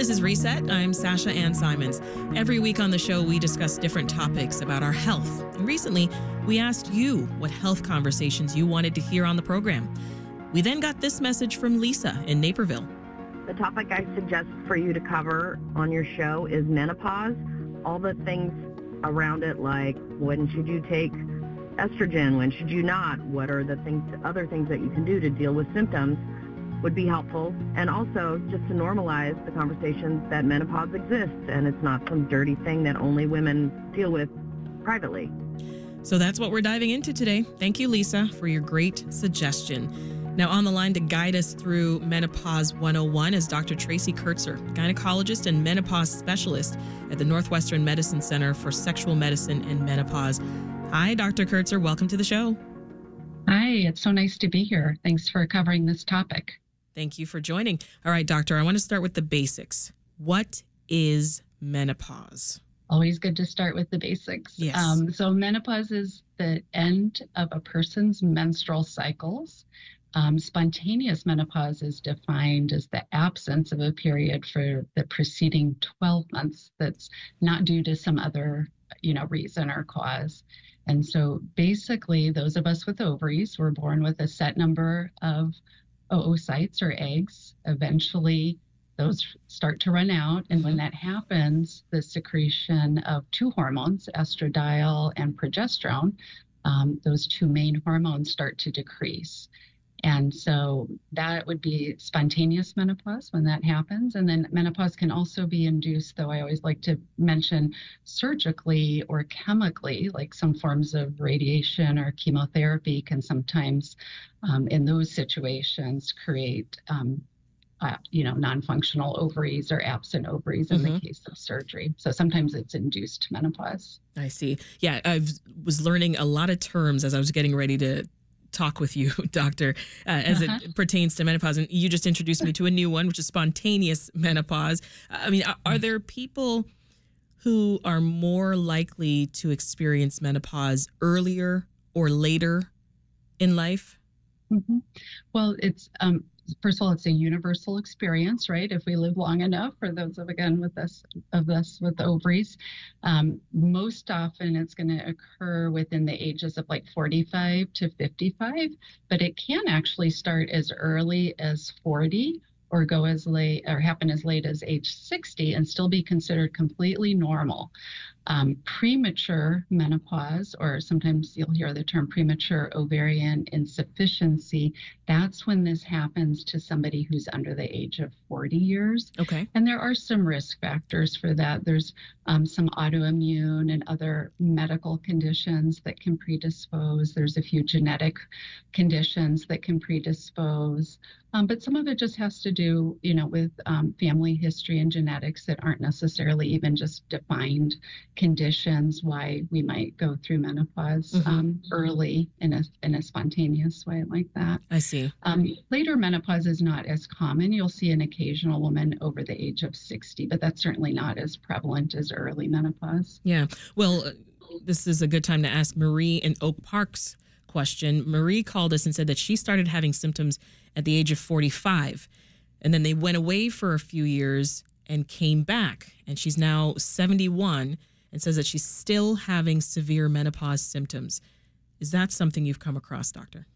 This is Reset. I'm Sasha Ann Simons. Every week on the show, we discuss different topics about our health. And recently, we asked you what health conversations you wanted to hear on the program. We then got this message from Lisa in Naperville. The topic I suggest for you to cover on your show is menopause. All the things around it, like when should you take estrogen, when should you not, what are the things, other things that you can do to deal with symptoms would be helpful. And also just to normalize the conversations that menopause exists and it's not some dirty thing that only women deal with privately. So that's what we're diving into today. Thank you, Lisa, for your great suggestion. Now, on the line to guide us through Menopause 101 is Dr. Tracy Kurtzer, gynecologist and menopause specialist at the Northwestern Medicine Center for Sexual Medicine and Menopause. Hi, Dr. Kurtzer. Welcome to the show. Hi, it's so nice to be here. Thanks for covering this topic. Thank you for joining. All right, doctor, I want to start with the basics. What is menopause? Always good to start with the basics. Yes. Um, so, menopause is the end of a person's menstrual cycles. Um, spontaneous menopause is defined as the absence of a period for the preceding 12 months that's not due to some other, you know, reason or cause. And so basically, those of us with ovaries were born with a set number of oocytes or eggs. Eventually, those start to run out. And when that happens, the secretion of two hormones, estradiol and progesterone, um, those two main hormones start to decrease. And so that would be spontaneous menopause when that happens. And then menopause can also be induced, though I always like to mention surgically or chemically, like some forms of radiation or chemotherapy can sometimes, um, in those situations, create. Um, uh, you know, non-functional ovaries or absent ovaries in mm-hmm. the case of surgery. So sometimes it's induced menopause. I see. Yeah, I was learning a lot of terms as I was getting ready to talk with you, doctor, uh, as uh-huh. it pertains to menopause. And you just introduced me to a new one, which is spontaneous menopause. I mean, are, are there people who are more likely to experience menopause earlier or later in life? Mm-hmm. Well, it's um, first of all, it's a universal experience, right? If we live long enough, for those of again with us of us with ovaries, um, most often it's going to occur within the ages of like 45 to 55, but it can actually start as early as 40 or go as late or happen as late as age 60 and still be considered completely normal um, premature menopause, or sometimes you'll hear the term premature ovarian insufficiency, that's when this happens to somebody who's under the age of 40 years. Okay. And there are some risk factors for that. There's um, some autoimmune and other medical conditions that can predispose. There's a few genetic conditions that can predispose. Um, but some of it just has to do, you know, with um, family history and genetics that aren't necessarily even just defined conditions why we might go through menopause mm-hmm. um, early in a in a spontaneous way like that. I see. Um, later menopause is not as common. You'll see an occasional woman over the age of 60, but that's certainly not as prevalent as early menopause. Yeah. Well, uh, this is a good time to ask Marie in Oak Park's question. Marie called us and said that she started having symptoms at the age of 45. And then they went away for a few years and came back. And she's now 71 and says that she's still having severe menopause symptoms. Is that something you've come across, doctor?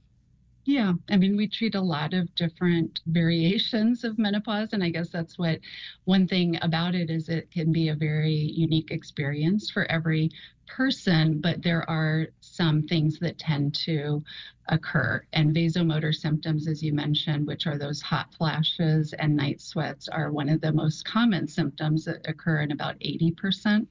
Yeah, I mean, we treat a lot of different variations of menopause. And I guess that's what one thing about it is it can be a very unique experience for every person, but there are some things that tend to occur. And vasomotor symptoms, as you mentioned, which are those hot flashes and night sweats, are one of the most common symptoms that occur in about 80%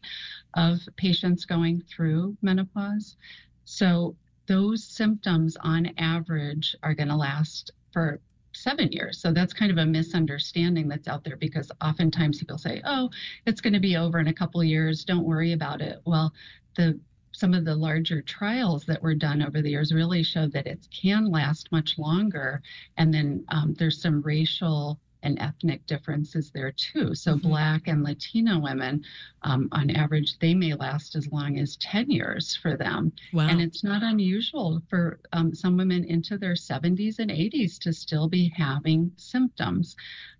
of patients going through menopause. So those symptoms on average are going to last for seven years. So that's kind of a misunderstanding that's out there because oftentimes people say, oh, it's going to be over in a couple years. Don't worry about it. Well, the some of the larger trials that were done over the years really showed that it can last much longer. And then um, there's some racial and ethnic differences there too. So, mm-hmm. Black and Latino women, um, on average, they may last as long as 10 years for them. Wow. And it's not unusual for um, some women into their 70s and 80s to still be having symptoms.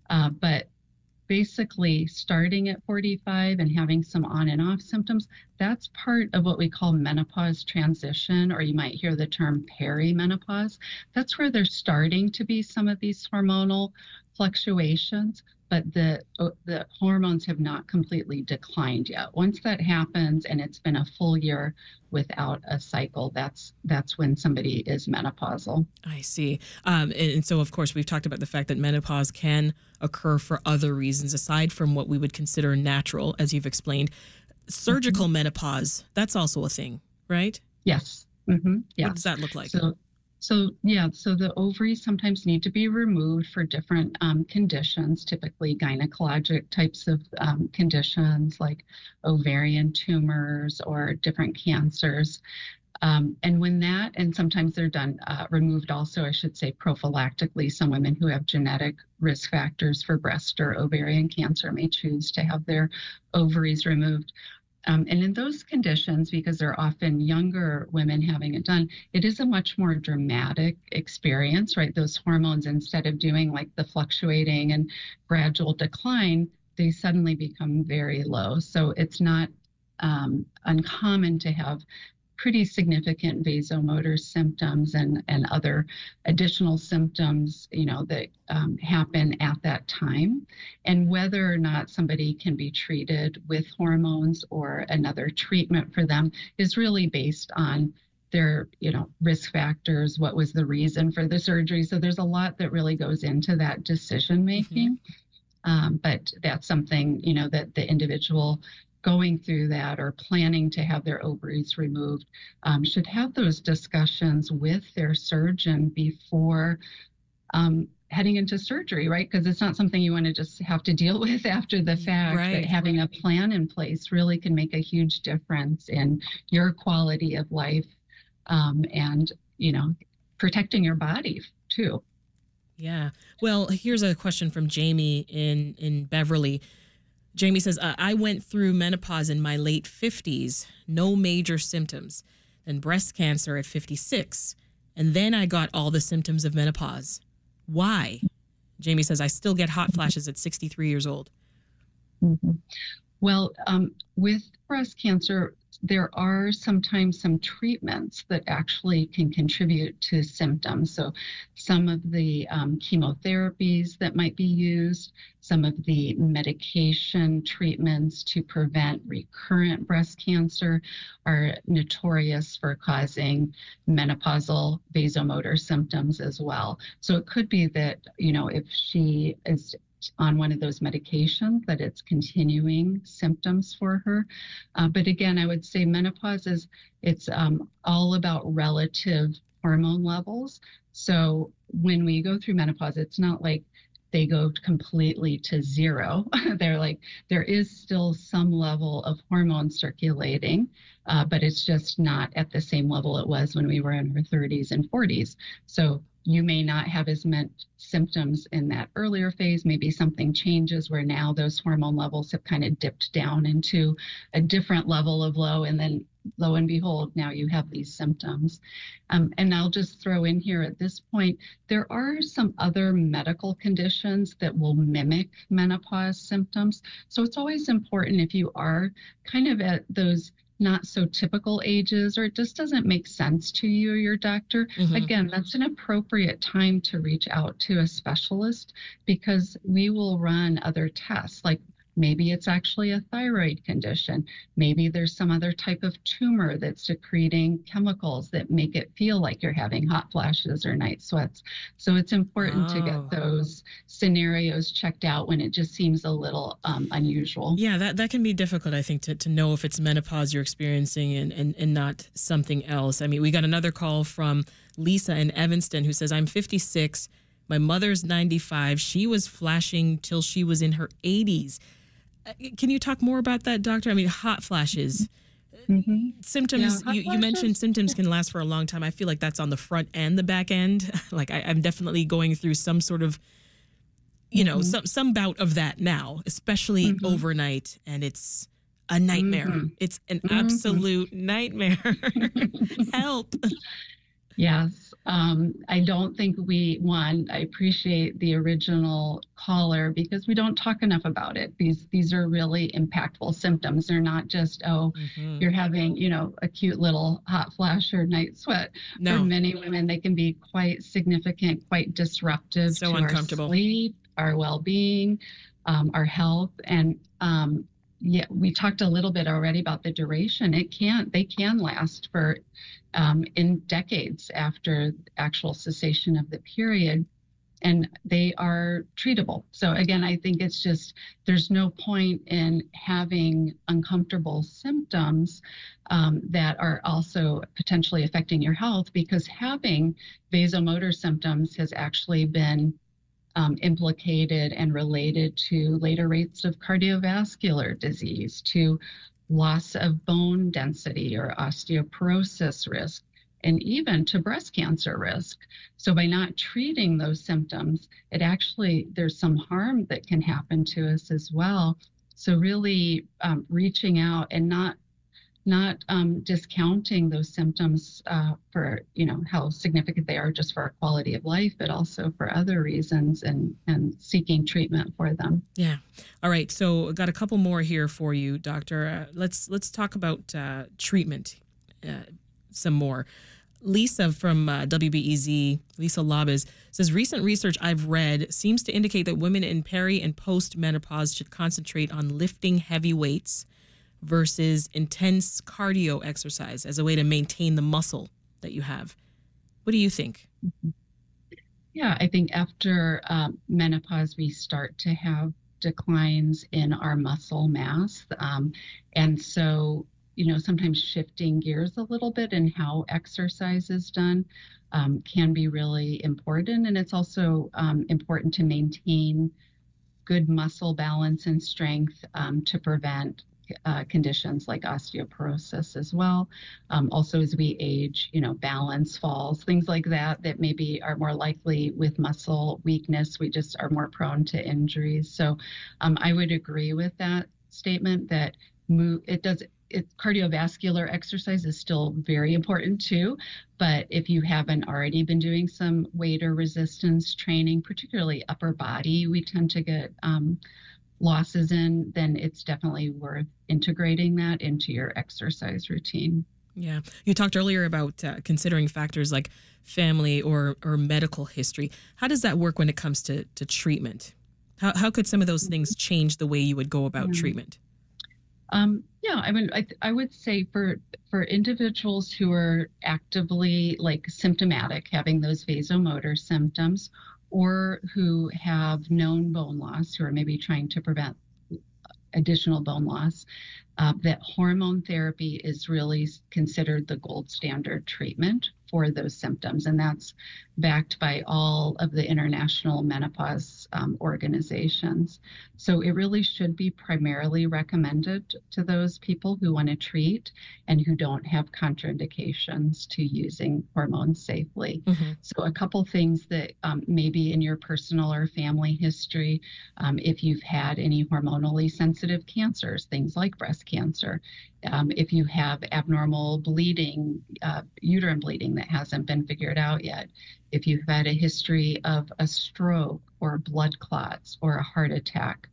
Uh, but basically starting at 45 and having some on and off symptoms, that's part of what we call menopause transition, or you might hear the term perimenopause. That's where there's starting to be some of these hormonal fluctuations, but the uh, the hormones have not completely declined yet. Once that happens and it's been a full year without a cycle, that's that's when somebody is menopausal. I see. Um, and, and so, of course, we've talked about the fact that menopause can occur for other reasons aside from what we would consider natural, as you've explained. Surgical mm-hmm. menopause, that's also a thing, right? Yes. Mm-hmm. Yes. What does that look like? So, so yeah, so the ovaries sometimes need to be removed for different um, conditions, typically gynecologic types of um, conditions like ovarian tumors or different cancers. Um, and when that, and sometimes they're done, uh, removed also, I should say, prophylactically. Some women who have genetic risk factors for breast or ovarian cancer may choose to have their ovaries removed. Um, and in those conditions, because they're often younger women having it done, it is a much more dramatic experience, right? Those hormones, instead of doing like the fluctuating and gradual decline, they suddenly become very low. So it's not um, uncommon to have pretty significant vasomotor symptoms and, and other additional symptoms, you know, that um, happen at that time. And whether or not somebody can be treated with hormones or another treatment for them is really based on their you know risk factors what was the reason for the surgery so there's a lot that really goes into that decision making mm-hmm. um, but that's something you know that the individual going through that or planning to have their ovaries removed um, should have those discussions with their surgeon before um, heading into surgery, right? Because it's not something you want to just have to deal with after the fact. Right. But having a plan in place really can make a huge difference in your quality of life um, and, you know, protecting your body too. Yeah. Well, here's a question from Jamie in in Beverly. Jamie says, uh, I went through menopause in my late 50s, no major symptoms, then breast cancer at 56. And then I got all the symptoms of menopause. Why? Jamie says, I still get hot flashes at 63 years old. Mm-hmm. Well, um, with breast cancer, there are sometimes some treatments that actually can contribute to symptoms. So, some of the um, chemotherapies that might be used, some of the medication treatments to prevent recurrent breast cancer are notorious for causing menopausal vasomotor symptoms as well. So, it could be that, you know, if she is on one of those medications that it's continuing symptoms for her. Uh, but again, I would say menopause is it's um, all about relative hormone levels. So when we go through menopause, it's not like they go completely to zero. They're like, there is still some level of hormone circulating, uh, but it's just not at the same level it was when we were in our 30s and 40s. So you may not have as much symptoms in that earlier phase. Maybe something changes where now those hormone levels have kind of dipped down into a different level of low. And then lo and behold, now you have these symptoms. Um, and I'll just throw in here at this point, there are some other medical conditions that will mimic menopause symptoms. So it's always important if you are kind of at those not so typical ages or it just doesn't make sense to you or your doctor, mm-hmm. again, that's an appropriate time to reach out to a specialist because we will run other tests like Maybe it's actually a thyroid condition. Maybe there's some other type of tumor that's secreting chemicals that make it feel like you're having hot flashes or night sweats. So it's important oh. to get oh. those scenarios checked out when it just seems a little um, unusual. Yeah, that, that can be difficult, I think, to, to know if it's menopause you're experiencing and, and, and not something else. I mean, we got another call from Lisa in Evanston who says, I'm 56. My mother's 95. She was flashing till she was in her 80s. Uh, can you talk more about that, doctor? I mean, hot flashes. Mm-hmm. Symptoms, yeah, you, you mentioned symptoms can last for a long time. I feel like that's on the front and the back end. like I, am definitely going through some sort of, you know, mm-hmm. some some bout of that now, especially mm-hmm. overnight, and it's a nightmare. Mm-hmm. It's an mm-hmm. absolute nightmare. Help. Yes. Um, I don't think we, one, I appreciate the original caller because we don't talk enough about it. These these are really impactful symptoms. They're not just, oh, mm-hmm. you're having, you know, a cute little hot flash or night sweat. No. For many women, they can be quite significant, quite disruptive so to uncomfortable. our sleep, our well-being, um, our health. And um, yeah, we talked a little bit already about the duration. It can't, they can last for um, in decades after actual cessation of the period, and they are treatable. So again, I think it's just there's no point in having uncomfortable symptoms um, that are also potentially affecting your health because having vasomotor symptoms has actually been um, implicated and related to later rates of cardiovascular disease, to loss of bone density or osteoporosis risk, and even to breast cancer risk. So, by not treating those symptoms, it actually, there's some harm that can happen to us as well. So, really um, reaching out and not not um, discounting those symptoms uh, for you know how significant they are just for our quality of life, but also for other reasons, and and seeking treatment for them. Yeah. All right. So got a couple more here for you, doctor. Uh, let's let's talk about uh, treatment uh, some more. Lisa from uh, WBEZ, Lisa Labez, says recent research I've read seems to indicate that women in peri and post menopause should concentrate on lifting heavy weights versus intense cardio exercise as a way to maintain the muscle that you have. What do you think? Yeah, I think after um, menopause, we start to have declines in our muscle mass. Um, and so, you know, sometimes shifting gears a little bit in how exercise is done um, can be really important. And it's also um, important to maintain good muscle balance and strength um, to prevent uh, conditions like osteoporosis as well. Um, also, as we age, you know, balance falls, things like that, that maybe are more likely with muscle weakness. We just are more prone to injuries. So um, I would agree with that statement that move, it does. It, cardiovascular exercise is still very important too, but if you haven't already been doing some weight or resistance training, particularly upper body, we tend to get um, losses in, then it's definitely worth integrating that into your exercise routine. Yeah. You talked earlier about uh, considering factors like family or, or medical history. How does that work when it comes to, to treatment? How, how could some of those things change the way you would go about treatment? Um, yeah, I mean, I, I would say for for individuals who are actively like symptomatic, having those vasomotor symptoms, or who have known bone loss, who are maybe trying to prevent additional bone loss, uh, that hormone therapy is really considered the gold standard treatment for those symptoms. And that's backed by all of the international menopause um, organizations. So it really should be primarily recommended to those people who want to treat and who don't have contraindications to using hormones safely. Mm-hmm. So, a couple things that um, maybe in your personal or family history, um, if you've had any hormonally sensitive cancers, things like breast cancer, um, if you have abnormal bleeding, uh, uterine bleeding that hasn't been figured out yet, if you've had a history of a stroke or blood clots or a heart attack,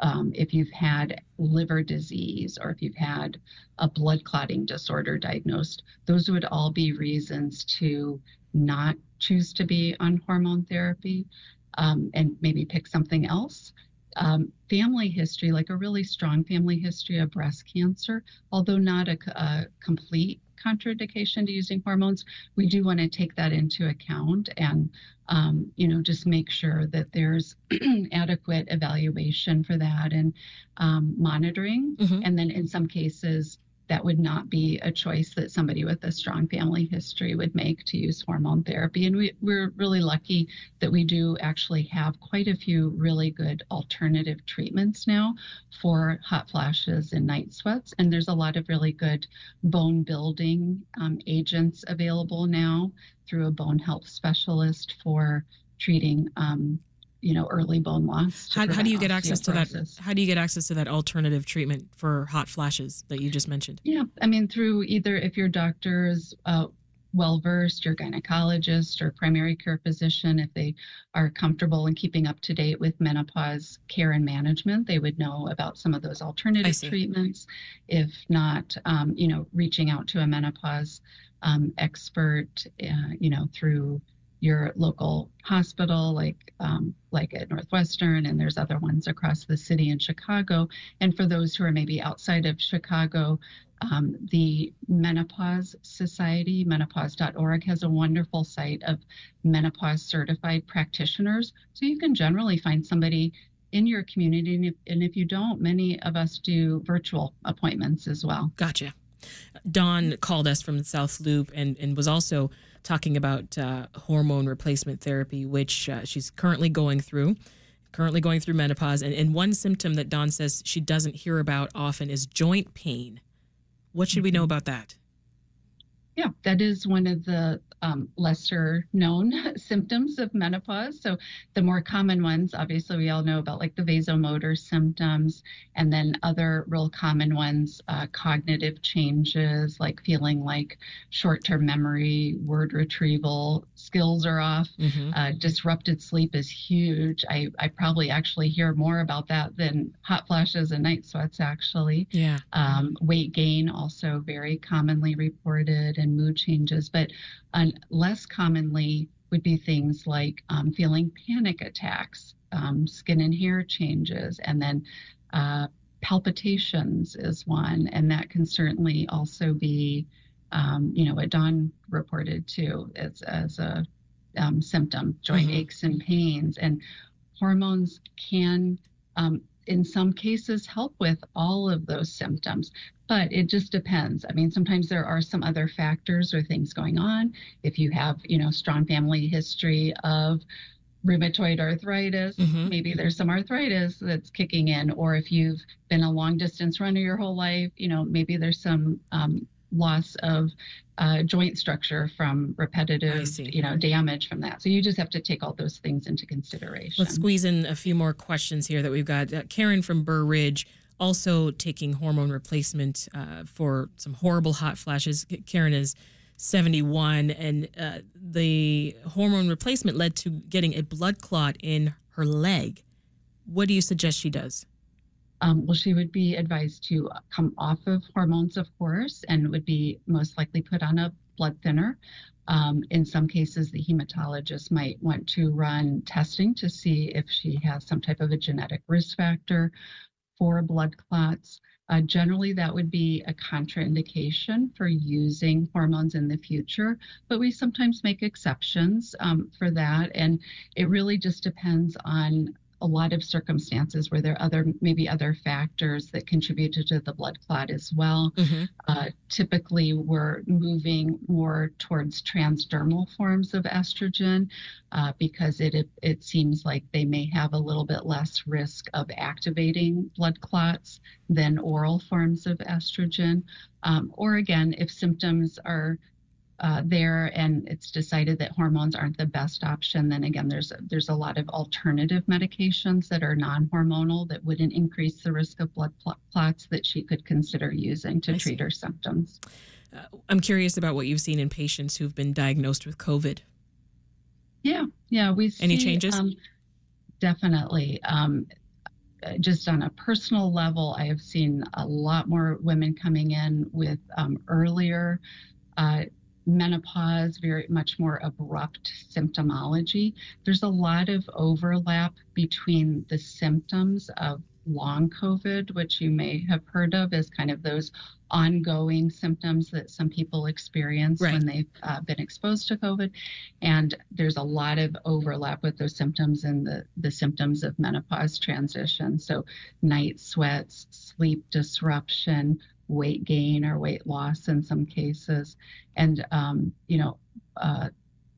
um, if you've had liver disease or if you've had a blood clotting disorder diagnosed, those would all be reasons to not choose to be on hormone therapy um, and maybe pick something else um, family history, like a really strong family history of breast cancer, although not a, a complete contraindication to using hormones, we do want to take that into account and, um, you know, just make sure that there's adequate evaluation for that and um, monitoring. Mm-hmm. And then in some cases, that would not be a choice that somebody with a strong family history would make to use hormone therapy. And we, we're really lucky that we do actually have quite a few really good alternative treatments now for hot flashes and night sweats. And there's a lot of really good bone building um, agents available now through a bone health specialist for treating um, you know early bone loss. How, how, do you get access to that? How do you get access to that alternative treatment for hot flashes that you just mentioned? Yeah, I mean through either if your doctor is uh, well versed, your gynecologist or primary care physician, if they are comfortable in keeping up to date with menopause care and management, they would know about some of those alternative treatments. If not, um, you know, reaching out to a menopause um, expert, uh, you know, through your local hospital, like um, like at Northwestern, and there's other ones across the city in Chicago. And for those who are maybe outside of Chicago, um, the Menopause Society, menopause.org, has a wonderful site of menopause certified practitioners. So you can generally find somebody in your community. And if, and if you don't, many of us do virtual appointments as well. Gotcha. Dawn called us from the South Loop and, and was also talking about uh, hormone replacement therapy, which uh, she's currently going through, currently going through menopause. And, and one symptom that Dawn says she doesn't hear about often is joint pain. What should we know about that? Yeah, that is one of the um, lesser known symptoms of menopause. So the more common ones, obviously, we all know about like the vasomotor symptoms, and then other real common ones, uh, cognitive changes, like feeling like short-term memory, word retrieval skills are off. Mm-hmm. Uh, disrupted sleep is huge. I, I probably actually hear more about that than hot flashes and night sweats. Actually, yeah. Um, weight gain also very commonly reported, and mood changes, but less commonly would be things like um, feeling panic attacks, um, skin and hair changes, and then uh, palpitations is one, and that can certainly also be, um, you know, what Dawn reported too as, as a um, symptom, joint mm-hmm. aches and pains, and hormones can um, in some cases help with all of those symptoms but it just depends i mean sometimes there are some other factors or things going on if you have you know strong family history of rheumatoid arthritis mm-hmm. maybe there's some arthritis that's kicking in or if you've been a long distance runner your whole life you know maybe there's some um, loss of uh, joint structure from repetitive, you know, damage from that. So you just have to take all those things into consideration. Let's squeeze in a few more questions here that we've got. Uh, Karen from Burr Ridge also taking hormone replacement uh, for some horrible hot flashes. Karen is 71, and uh, the hormone replacement led to getting a blood clot in her leg. What do you suggest she does? Um, well, she would be advised to come off of hormones, of course, and would be most likely put on a blood thinner. Um, in some cases, the hematologist might want to run testing to see if she has some type of a genetic risk factor for blood clots. Uh, generally, that would be a contraindication for using hormones in the future, but we sometimes make exceptions um, for that. And it really just depends on a lot of circumstances where there are other maybe other factors that contributed to the blood clot as well. Mm-hmm. Uh, typically, we're moving more towards transdermal forms of estrogen uh, because it, it, it seems like they may have a little bit less risk of activating blood clots than oral forms of estrogen. Um, or again, if symptoms are uh, there and it's decided that hormones aren't the best option, then again, there's there's a lot of alternative medications that are non-hormonal that wouldn't increase the risk of blood clots that she could consider using to I treat see. her symptoms. Uh, I'm curious about what you've seen in patients who've been diagnosed with COVID. Yeah, yeah, we any changes? Um, definitely. Um, just on a personal level, I have seen a lot more women coming in with um, earlier uh, menopause, very much more abrupt symptomology. There's a lot of overlap between the symptoms of long COVID, which you may have heard of as kind of those ongoing symptoms that some people experience right. when they've uh, been exposed to COVID. And there's a lot of overlap with those symptoms and the, the symptoms of menopause transition. So, night sweats, sleep disruption, weight gain or weight loss in some cases, and um, you know, uh,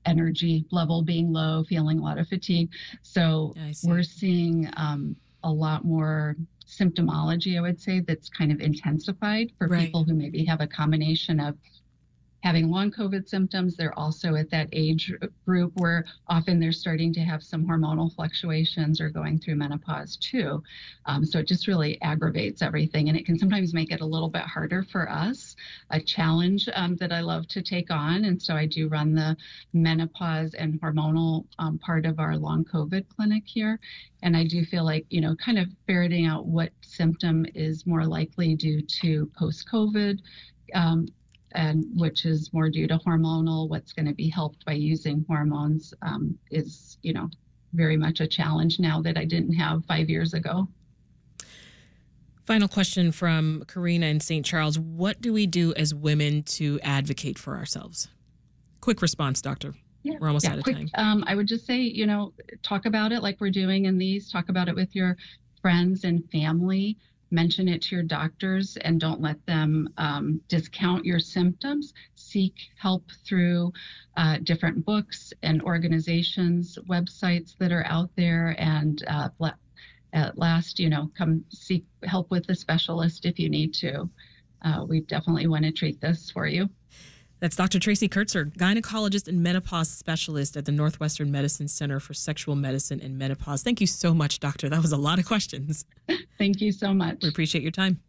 energy level being low, feeling a lot of fatigue. So we're seeing um, a lot more symptomology, I would say, that's kind of intensified for right. people who maybe have a combination of having long COVID symptoms. They're also at that age group where often they're starting to have some hormonal fluctuations or going through menopause too. Um, so it just really aggravates everything. And it can sometimes make it a little bit harder for us, a challenge um, that I love to take on. And so I do run the menopause and hormonal um, part of our long COVID clinic here. And I do feel like, you know, kind of ferreting out what symptom is more likely due to post COVID um, and which is more due to hormonal, what's going to be helped by using hormones um, is, you know, very much a challenge now that I didn't have five years ago. Final question from Karina in St. Charles. What do we do as women to advocate for ourselves? Quick response, doctor. Yeah, We're almost yeah, out of quick, time. Um, I would just say, you know, talk about it like we're doing in these. Talk about it with your friends and family mention it to your doctors and don't let them um, discount your symptoms. Seek help through uh, different books and organizations, websites that are out there, and uh, at last, you know, come seek help with a specialist if you need to. Uh, we definitely want to treat this for you. That's Dr. Tracy Kurtzer, gynecologist and menopause specialist at the Northwestern Medicine Center for Sexual Medicine and Menopause. Thank you so much, doctor. That was a lot of questions. Thank you so much. We appreciate your time.